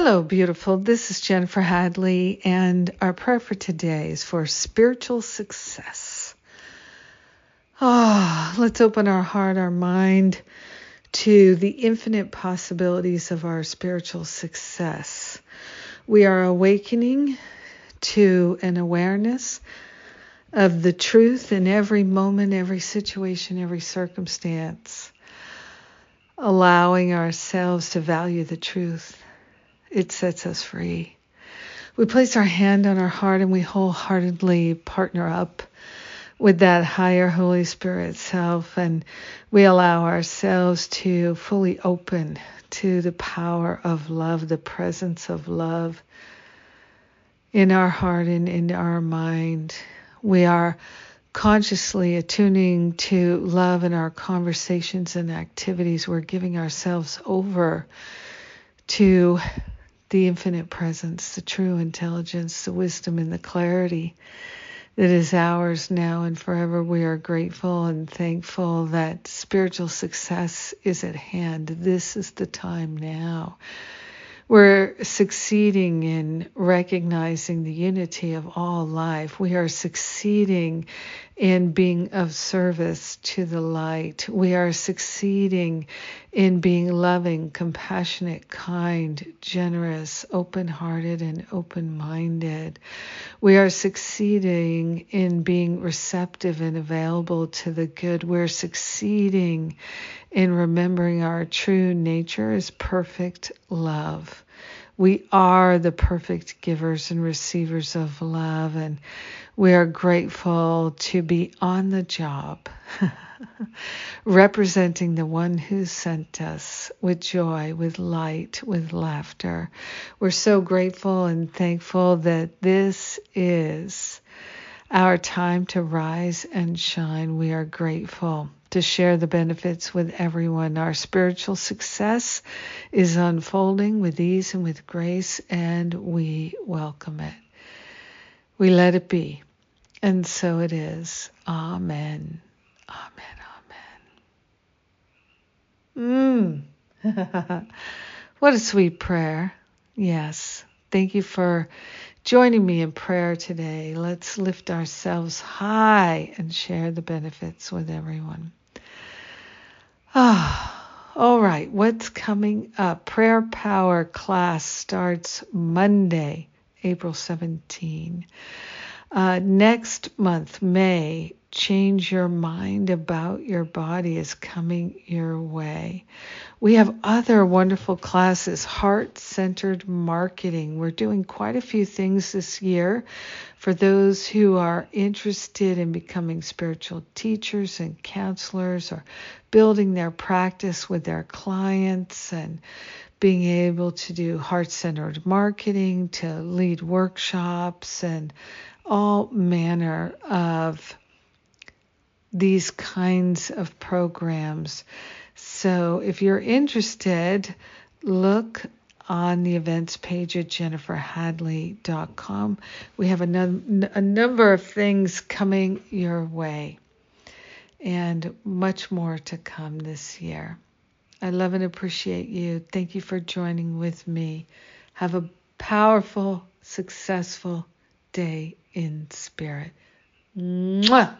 Hello, beautiful. This is Jennifer Hadley, and our prayer for today is for spiritual success. Ah, oh, let's open our heart, our mind to the infinite possibilities of our spiritual success. We are awakening to an awareness of the truth in every moment, every situation, every circumstance, allowing ourselves to value the truth it sets us free. We place our hand on our heart and we wholeheartedly partner up with that higher Holy Spirit self and we allow ourselves to fully open to the power of love, the presence of love in our heart and in our mind. We are consciously attuning to love in our conversations and activities. We're giving ourselves over to the infinite presence, the true intelligence, the wisdom, and the clarity that is ours now and forever. We are grateful and thankful that spiritual success is at hand. This is the time now we're succeeding in recognizing the unity of all life. We are succeeding in being of service to the light. We are succeeding in being loving, compassionate, kind, generous, open hearted, and open minded. We are succeeding in being receptive and available to the good. We're succeeding in remembering our true nature is perfect love. We are the perfect givers and receivers of love, and we are grateful to be on the job, representing the one who sent us with joy, with light, with laughter. We're so grateful and thankful that this is our time to rise and shine. We are grateful to share the benefits with everyone. Our spiritual success is unfolding with ease and with grace, and we welcome it. We let it be. And so it is. Amen. Amen. Amen. Mmm. what a sweet prayer. Yes. Thank you for joining me in prayer today. Let's lift ourselves high and share the benefits with everyone. Ah, all right. What's coming up? Prayer Power class starts Monday, April 17. Uh, next month, May, change your mind about your body is coming your way. We have other wonderful classes, heart centered marketing. We're doing quite a few things this year for those who are interested in becoming spiritual teachers and counselors or building their practice with their clients and being able to do heart centered marketing, to lead workshops, and all manner of these kinds of programs. So if you're interested, look on the events page at jenniferhadley.com. We have a, num- a number of things coming your way and much more to come this year. I love and appreciate you. Thank you for joining with me. Have a powerful, successful day in spirit. Mwah!